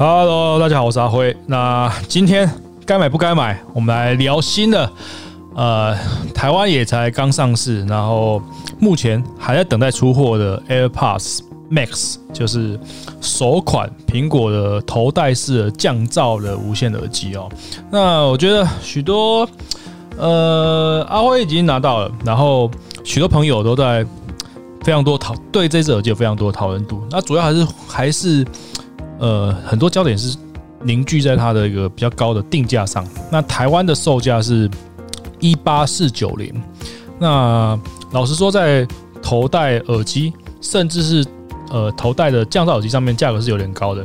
Hello，大家好，我是阿辉。那今天该买不该买，我们来聊新的。呃，台湾也才刚上市，然后目前还在等待出货的 AirPods Max，就是首款苹果的头戴式降噪的无线耳机哦。那我觉得许多呃阿辉已经拿到了，然后许多朋友都在非常多讨对这只耳机有非常多的讨论度。那主要还是还是呃很多焦点是凝聚在它的一个比较高的定价上。那台湾的售价是。一八四九零，那老实说，在头戴耳机，甚至是呃头戴的降噪耳机上面，价格是有点高的。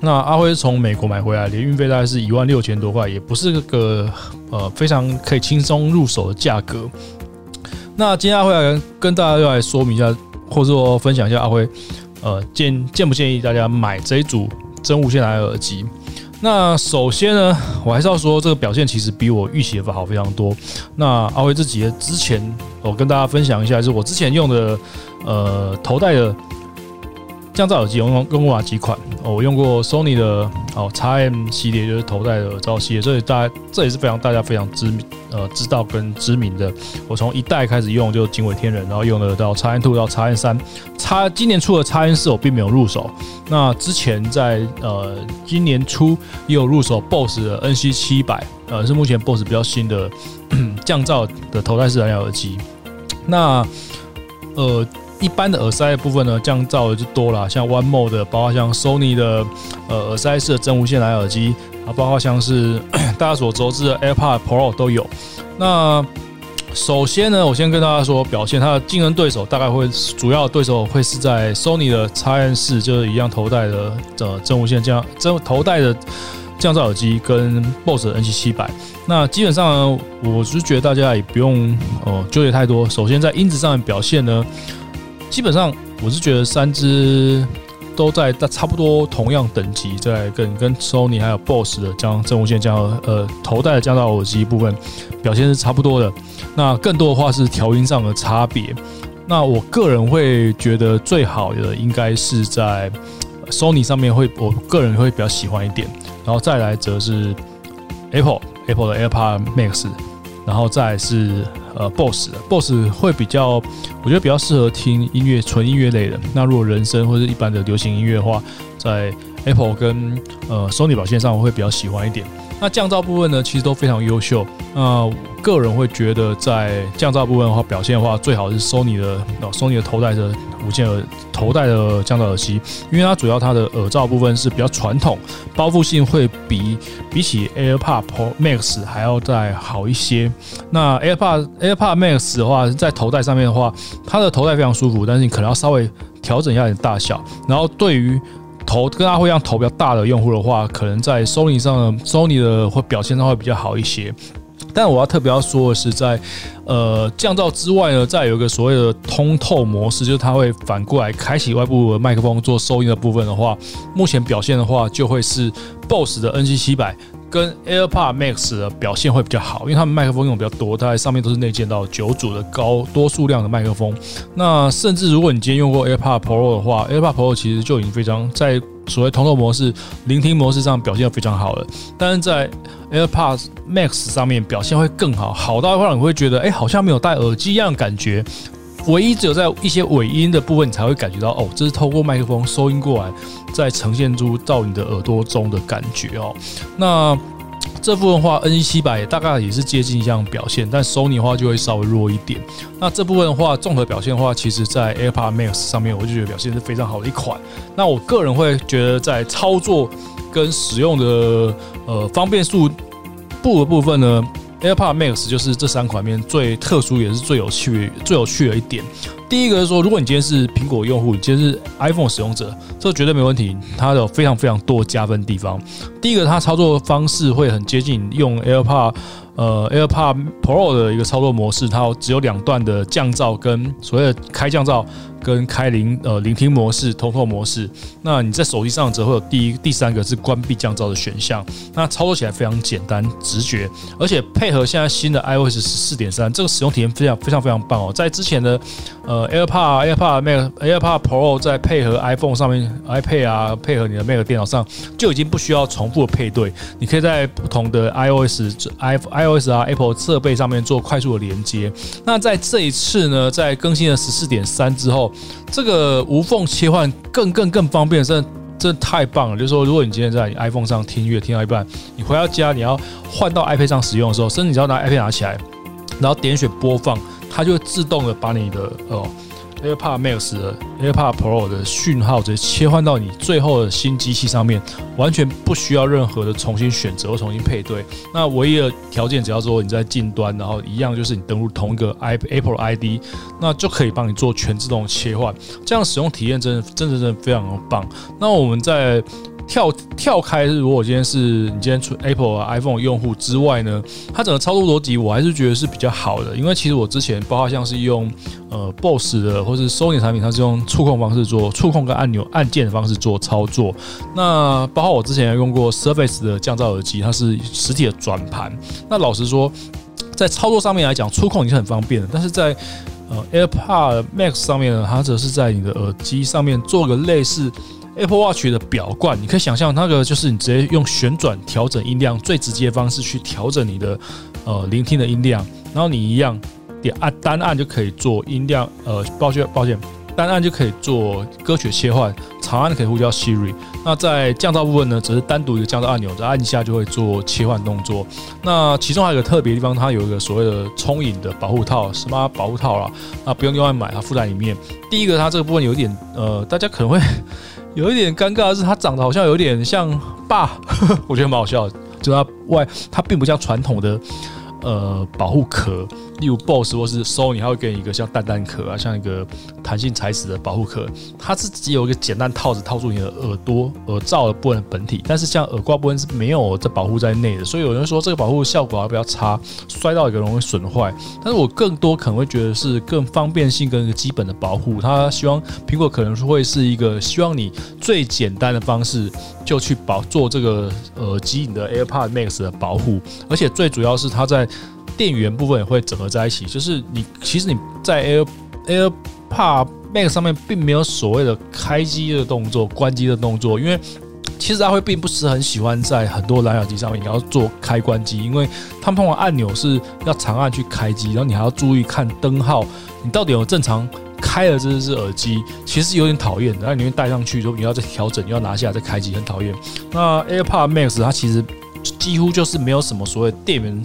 那阿辉从美国买回来，连运费大概是一万六千多块，也不是个呃非常可以轻松入手的价格。那今天阿辉来跟大家又来说明一下，或者说分享一下阿辉呃建建不建议大家买这一组真无线蓝牙耳机。那首先呢，我还是要说，这个表现其实比我预期的好非常多。那阿辉这几之前，我跟大家分享一下，就是我之前用的呃头戴的降噪耳机，用用过哪几款？我用过 Sony 的哦 x M 系列，就是头戴的耳罩系列，所以大家这也是非常大家非常知名。呃，知道跟知名的，我从一代开始用就惊为天人，然后用了到叉 N Two 到叉 N 三，叉今年出的叉 N 四我并没有入手。那之前在呃今年初也有入手 BOSS 的 N C 七百，呃是目前 BOSS 比较新的 降噪的头戴式蓝牙耳机。那呃一般的耳塞的部分呢，降噪的就多了，像 One Mode，包括像 Sony 的呃耳塞式的真无线蓝牙耳机。啊，包括像是 大家所熟知的 AirPod Pro 都有。那首先呢，我先跟大家说，表现它的竞争对手大概会主要对手会是在 Sony 的 x N 四，就是一样头戴的呃真无线降真头戴的降噪耳机，跟 BOSS 的 N 七七百。那基本上，我是觉得大家也不用哦纠结太多。首先在音质上的表现呢，基本上我是觉得三支。都在差不多同样等级，在跟跟 Sony 还有 BOSS 的降真无线降呃头戴的降噪耳机部分表现是差不多的。那更多的话是调音上的差别。那我个人会觉得最好的应该是在 Sony 上面会，我个人会比较喜欢一点。然后再来则是 Apple Apple 的 AirPod Max，然后再是。呃，Boss 的 Boss 会比较，我觉得比较适合听音乐，纯音乐类的。那如果人声或者一般的流行音乐的话，在 Apple 跟呃 Sony 表现上，我会比较喜欢一点。那降噪部分呢，其实都非常优秀。那个人会觉得，在降噪部分的话，表现的话，最好是 Sony 的哦，Sony 的头戴的无线耳头戴的降噪耳机，因为它主要它的耳罩部分是比较传统，包覆性会比比起 AirPod Pro Max 还要再好一些。那 AirPod AirPod Max 的话，在头戴上面的话，它的头戴非常舒服，但是你可能要稍微调整一下你的大小。然后对于头跟它会一样头比较大的用户的话，可能在 Sony 上的，Sony 的会表现上会比较好一些。但我要特别要说的是，在呃降噪之外呢，再有一个所谓的通透模式，就是它会反过来开启外部麦克风做收音的部分的话，目前表现的话就会是 BOSS 的 N G 七百跟 AirPod Max 的表现会比较好，因为他们麦克风用的比较多，它在上面都是内建到九组的高多数量的麦克风。那甚至如果你今天用过 AirPod Pro 的话，AirPod Pro 其实就已经非常在。所谓通透模式、聆听模式上表现非常好了，但是在 AirPods Max 上面表现会更好，好到会让你会觉得，哎，好像没有戴耳机一样感觉。唯一只有在一些尾音的部分，你才会感觉到，哦，这是透过麦克风收音过来，再呈现出到你的耳朵中的感觉哦。那这部分话，NE 七百大概也是接近一样表现，但 Sony 的话就会稍微弱一点。那这部分的话，综合表现的话，其实在 AirPod Max 上面，我就觉得表现是非常好的一款。那我个人会觉得，在操作跟使用的呃方便速部的部分呢，AirPod Max 就是这三款里面最特殊也是最有趣、最有趣的一点。第一个是说，如果你今天是苹果用户，你今天是 iPhone 使用者，这绝对没问题。它有非常非常多加分地方。第一个，它操作方式会很接近用 AirPod 呃 AirPod Pro 的一个操作模式，它只有两段的降噪跟所谓的开降噪跟开聆呃聆听模式、通透模式。那你在手机上则会有第一、第三个是关闭降噪的选项。那操作起来非常简单、直觉，而且配合现在新的 iOS 十四点三，这个使用体验非常非常非常棒哦。在之前的呃 AirPod、AirPod Max、AirPod Pro 在配合 iPhone 上面、iPad 啊，配合你的 Mac 电脑上，就已经不需要重复的配对，你可以在不同的 iOS、i iOS 啊 Apple 设备上面做快速的连接。那在这一次呢，在更新了十四点三之后，这个无缝切换更更更方便，真的真的太棒了。就是说，如果你今天在你 iPhone 上听音乐听到一半，你回到家你要换到 iPad 上使用的时候，甚至你只要拿 iPad 拿起来，然后点选播放，它就会自动的把你的哦。AirPod Max 的 AirPod Pro 的讯号直接切换到你最后的新机器上面，完全不需要任何的重新选择或重新配对。那唯一的条件，只要说你在近端，然后一样就是你登录同一个 i Apple ID，那就可以帮你做全自动切换。这样使用体验真的真的真的非常的棒。那我们在跳跳开，如果今天是你今天出 Apple iPhone 用户之外呢，它整个操作逻辑我还是觉得是比较好的，因为其实我之前包括像是用呃 BOSS 的或是 Sony 产品，它是用触控方式做触控跟按钮按键的方式做操作。那包括我之前用过 Surface 的降噪耳机，它是实体的转盘。那老实说，在操作上面来讲，触控已经很方便了，但是在呃 AirPod Max 上面呢，它则是在你的耳机上面做个类似。Apple Watch 的表冠，你可以想象那个就是你直接用旋转调整音量最直接的方式去调整你的呃聆听的音量，然后你一样点按单按就可以做音量，呃，抱歉抱歉，单按就可以做歌曲切换，长按可以呼叫 Siri。那在降噪部分呢，只是单独一个降噪按钮，再按一下就会做切换动作。那其中还有一个特别地方，它有一个所谓的冲饮的保护套，什么保护套啦，那不用另外买，它附在里面。第一个，它这个部分有点呃，大家可能会。有一点尴尬的是，他长得好像有点像爸，我觉得蛮好笑的。就他外，他并不像传统的呃保护壳。例如 BOSS 或是 Sony，它会给你一个像蛋蛋壳啊，像一个弹性材质的保护壳，它是只有一个简单套子套住你的耳朵耳罩的部分本体，但是像耳挂部分是没有在保护在内的，所以有人说这个保护效果还比较差，摔到一个容易损坏。但是我更多可能会觉得是更方便性跟一个基本的保护，它希望苹果可能会是一个希望你最简单的方式就去保做这个耳机你的 AirPod Max 的保护，而且最主要是它在。电源部分也会整合在一起，就是你其实你在 Air AirPod Max 上面并没有所谓的开机的动作、关机的动作，因为其实阿辉并不是很喜欢在很多蓝牙耳机上面你要做开关机，因为他们通常按钮是要长按去开机，然后你还要注意看灯号，你到底有正常开了这只耳机，其实有点讨厌。的。那你会戴上去，之后你要再调整，又要拿下来再开机，很讨厌。那 AirPod Max 它其实几乎就是没有什么所谓电源。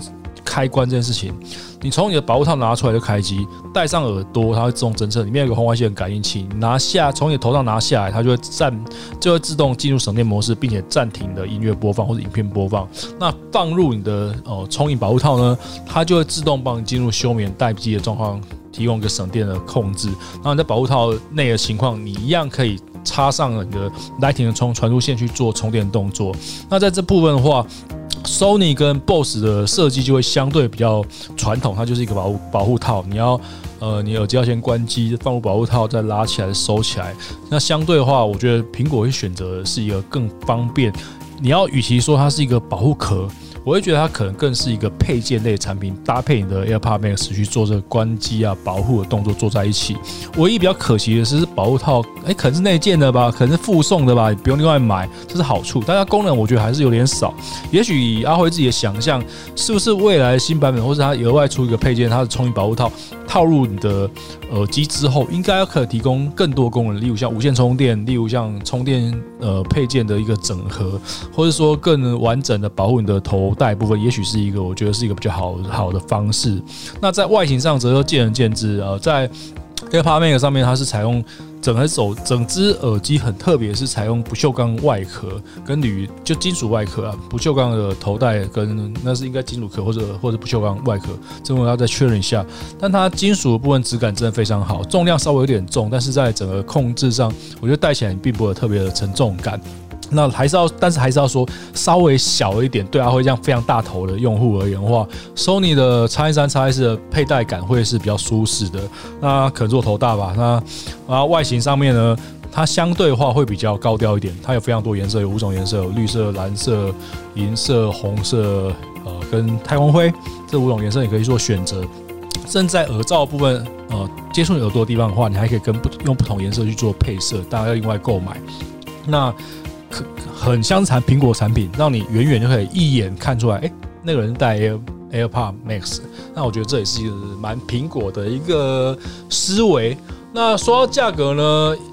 开关这件事情，你从你的保护套拿出来就开机，戴上耳朵，它会自动侦测里面有个红外线感应器，拿下从你的头上拿下来，它就会暂就会自动进入省电模式，并且暂停的音乐播放或者影片播放。那放入你的哦充盈保护套呢，它就会自动帮你进入休眠待机的状况，提供一个省电的控制。然后你在保护套内的情况，你一样可以插上你的 Lightning 的充传输线去做充电动作。那在这部分的话。Sony 跟 BOSS 的设计就会相对比较传统，它就是一个保护保护套，你要呃，你耳机要先关机，放入保护套，再拉起来收起来。那相对的话，我觉得苹果会选择是一个更方便。你要与其说它是一个保护壳。我会觉得它可能更是一个配件类产品，搭配你的 AirPod Max 去做这个关机啊、保护的动作做在一起。唯一比较可惜的是，保护套哎，可能是内件的吧，可能是附送的吧，不用另外买，这是好处。但它功能我觉得还是有点少。也许阿辉自己的想象，是不是未来新版本，或者它额外出一个配件，它的充电保护套套入你的耳机之后，应该可以提供更多功能，例如像无线充电，例如像充电呃配件的一个整合，或者说更完整的保护你的头。戴部分也许是一个，我觉得是一个比较好好的方式。那在外形上则又见仁见智。啊，在 AirPod Max 上面，它是采用整个手整只耳机很特别，是采用不锈钢外壳跟铝就金属外壳啊，不锈钢的头带跟那是应该金属壳或者或者不锈钢外壳，这我要再确认一下。但它金属部分质感真的非常好，重量稍微有点重，但是在整个控制上，我觉得戴起来并不会特别的沉重感。那还是要，但是还是要说稍微小一点，对阿辉这样非常大头的用户而言的话，Sony 的 X 三 X S 的佩戴感会是比较舒适的。那可做头大吧。那啊外形上面呢，它相对的话会比较高调一点。它有非常多颜色，有五种颜色，有绿色、蓝色、银色、红色，呃，跟太空灰这五种颜色你可以做选择。正在耳罩部分，呃，接触耳朵的地方的话，你还可以跟不用不同颜色去做配色，大家要另外购买。那很相残苹果产品，让你远远就可以一眼看出来，哎，那个人戴 Air AirPod Max。那我觉得这也是一个蛮苹果的一个思维。那说到价格呢，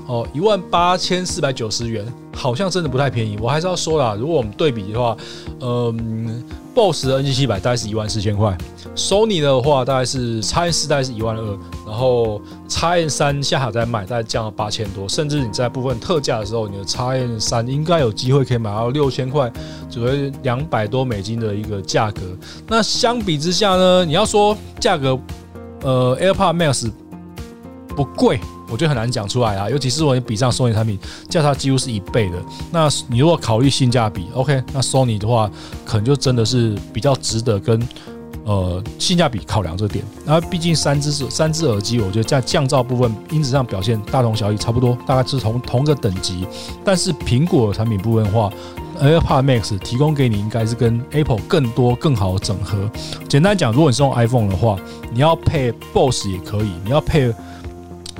哦，一万八千四百九十元，好像真的不太便宜。我还是要说啦，如果我们对比的话，嗯。BOSS 的 NG 七百大概是一万四千块，Sony 的话大概是 X N 四大概是一万二，然后 X N 三下海再买大概降了八千多，甚至你在部分特价的时候，你的 X N 三应该有机会可以买到六千块，只会两百多美金的一个价格。那相比之下呢，你要说价格，呃，AirPod Max 不贵。我觉得很难讲出来啊，尤其是我比上 Sony 产品，价差几乎是一倍的。那你如果考虑性价比，OK，那 Sony 的话，可能就真的是比较值得跟呃性价比考量这点。那毕竟三只是三只耳机，我觉得在降噪部分音质上表现大同小异，差不多，大概是同同个等级。但是苹果产品部分的话，AirPod Max 提供给你应该是跟 Apple 更多更好的整合。简单讲，如果你是用 iPhone 的话，你要配 BOSS 也可以，你要配。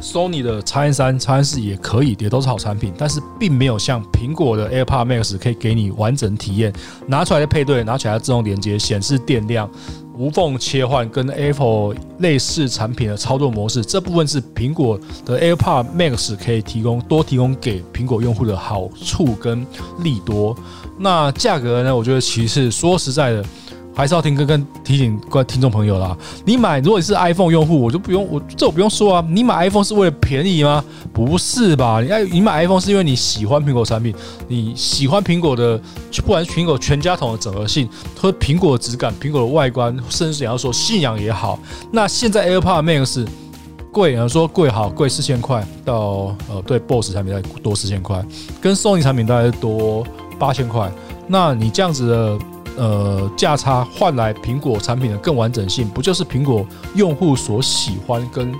Sony 的 X N 三、X N 四也可以，也都是好产品，但是并没有像苹果的 AirPod Max 可以给你完整体验。拿出来的配对，拿起来自动连接，显示电量，无缝切换，跟 Apple 类似产品的操作模式，这部分是苹果的 AirPod Max 可以提供多提供给苹果用户的好处跟利多。那价格呢？我觉得其实说实在的。还是要听哥跟提醒各位听众朋友啦。你买，如果你是 iPhone 用户，我就不用我这我不用说啊。你买 iPhone 是为了便宜吗？不是吧？你爱你买 iPhone 是因为你喜欢苹果产品，你喜欢苹果的，不管是苹果全家桶的整合性，和苹果的质感、苹果的外观，甚至你要说信仰也好。那现在 AirPod Max 贵，有人说贵好贵四千块，到呃对 BOSS 产品再多四千块，跟 Sony 产品大概多八千块。那你这样子的。呃，价差换来苹果产品的更完整性，不就是苹果用户所喜欢跟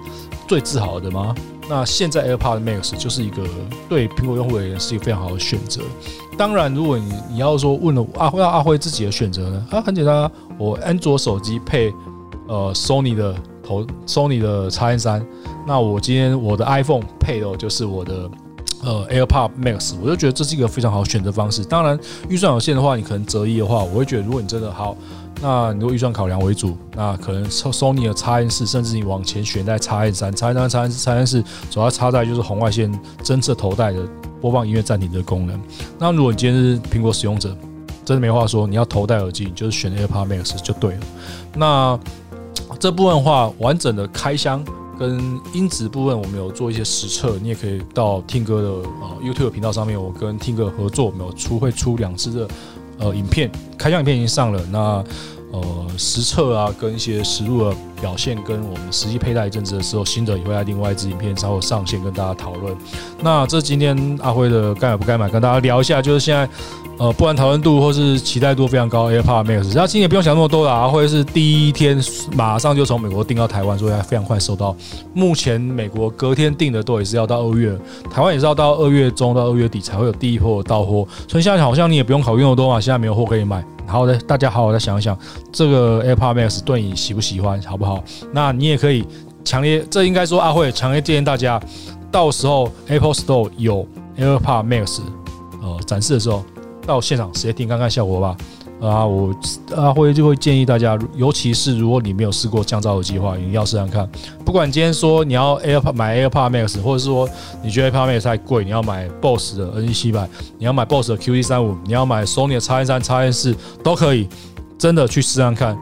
最自豪的吗？那现在 AirPod Max 就是一个对苹果用户而言是一个非常好的选择。当然，如果你你要说问了阿辉阿辉自己的选择呢？啊，很简单啊，我安卓手机配呃 Sony 的头 Sony 的 X N 三，那我今天我的 iPhone 配的就是我的。呃，AirPod Max，我就觉得这是一个非常好选择方式。当然，预算有限的话，你可能择一的话，我会觉得，如果你真的好，那你如果预算考量为主，那可能 Sony 的 X N 四，甚至你往前选在 X N 三、X N 三、X N 四、X N 四，主要插在就是红外线侦测头戴的播放音乐暂停的功能。那如果你今天是苹果使用者，真的没话说，你要头戴耳机，你就是选 AirPod Max 就对了。那这部分的话，完整的开箱。跟音质部分，我们有做一些实测，你也可以到听歌的呃 YouTube 频道上面，我跟听歌合作，我们有出会出两支的呃影片，开箱影片已经上了，那呃实测啊跟一些实录的表现，跟我们实际佩戴一阵子的时候，新的也会在另外一支影片稍后上线跟大家讨论。那这今天阿辉的该买不该买，跟大家聊一下，就是现在。呃，不管讨论度或是期待度非常高，AirPod Max，然后今年不用想那么多啦，或者是第一天马上就从美国订到台湾，所以非常快收到。目前美国隔天订的都也是要到二月，台湾也是要到二月中到二月底才会有第一波到货，所以现在好像你也不用考虑那么多嘛，现在没有货可以买。好的，大家好好再想一想，这个 AirPod Max 对你喜不喜欢，好不好？那你也可以强烈，这应该说阿慧强烈建议大家，到时候 Apple Store 有 AirPod Max 呃展示的时候。到现场直接听看看效果吧。啊，我阿辉就会建议大家，尤其是如果你没有试过降噪耳机的话，你要试试看。不管今天说你要 AirPod 买 AirPod Max，或者是说你觉得 AirPod Max 太贵，你要买 BOSS 的 N 七百，你要买 BOSS 的 QD 三五，你要买 Sony 的 X N 三、X N 四都可以，真的去试试看。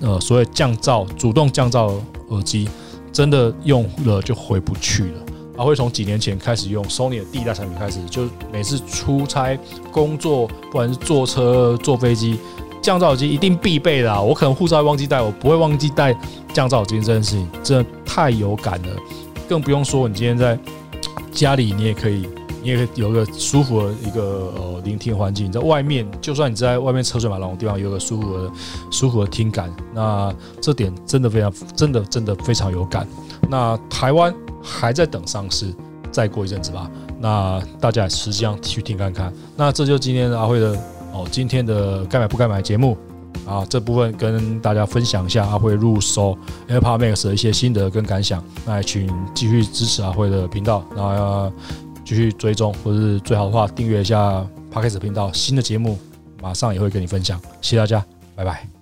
呃，所谓降噪、主动降噪耳机，真的用了就回不去了。啊会从几年前开始用 Sony 的第一代产品开始，就每次出差、工作，不管是坐车、坐飞机，降噪耳机一定必备的。我可能护照忘记带，我不会忘记带降噪耳机这件事情，真的太有感了。更不用说你今天在家里，你也可以，你也可以有个舒服的一个呃聆听环境。在外面，就算你在外面车水马龙的地方，有个舒服的舒服的听感，那这点真的非常真的真的非常有感。那台湾还在等上市，再过一阵子吧。那大家实际上去听看看。那这就今天的阿辉的哦，今天的该买不该买节目啊，这部分跟大家分享一下阿辉入手 AirPod Max 的一些心得跟感想。那请继续支持阿辉的频道，然后继续追踪，或是最好的话订阅一下 Podcast 频道，新的节目马上也会跟你分享。谢谢大家，拜拜。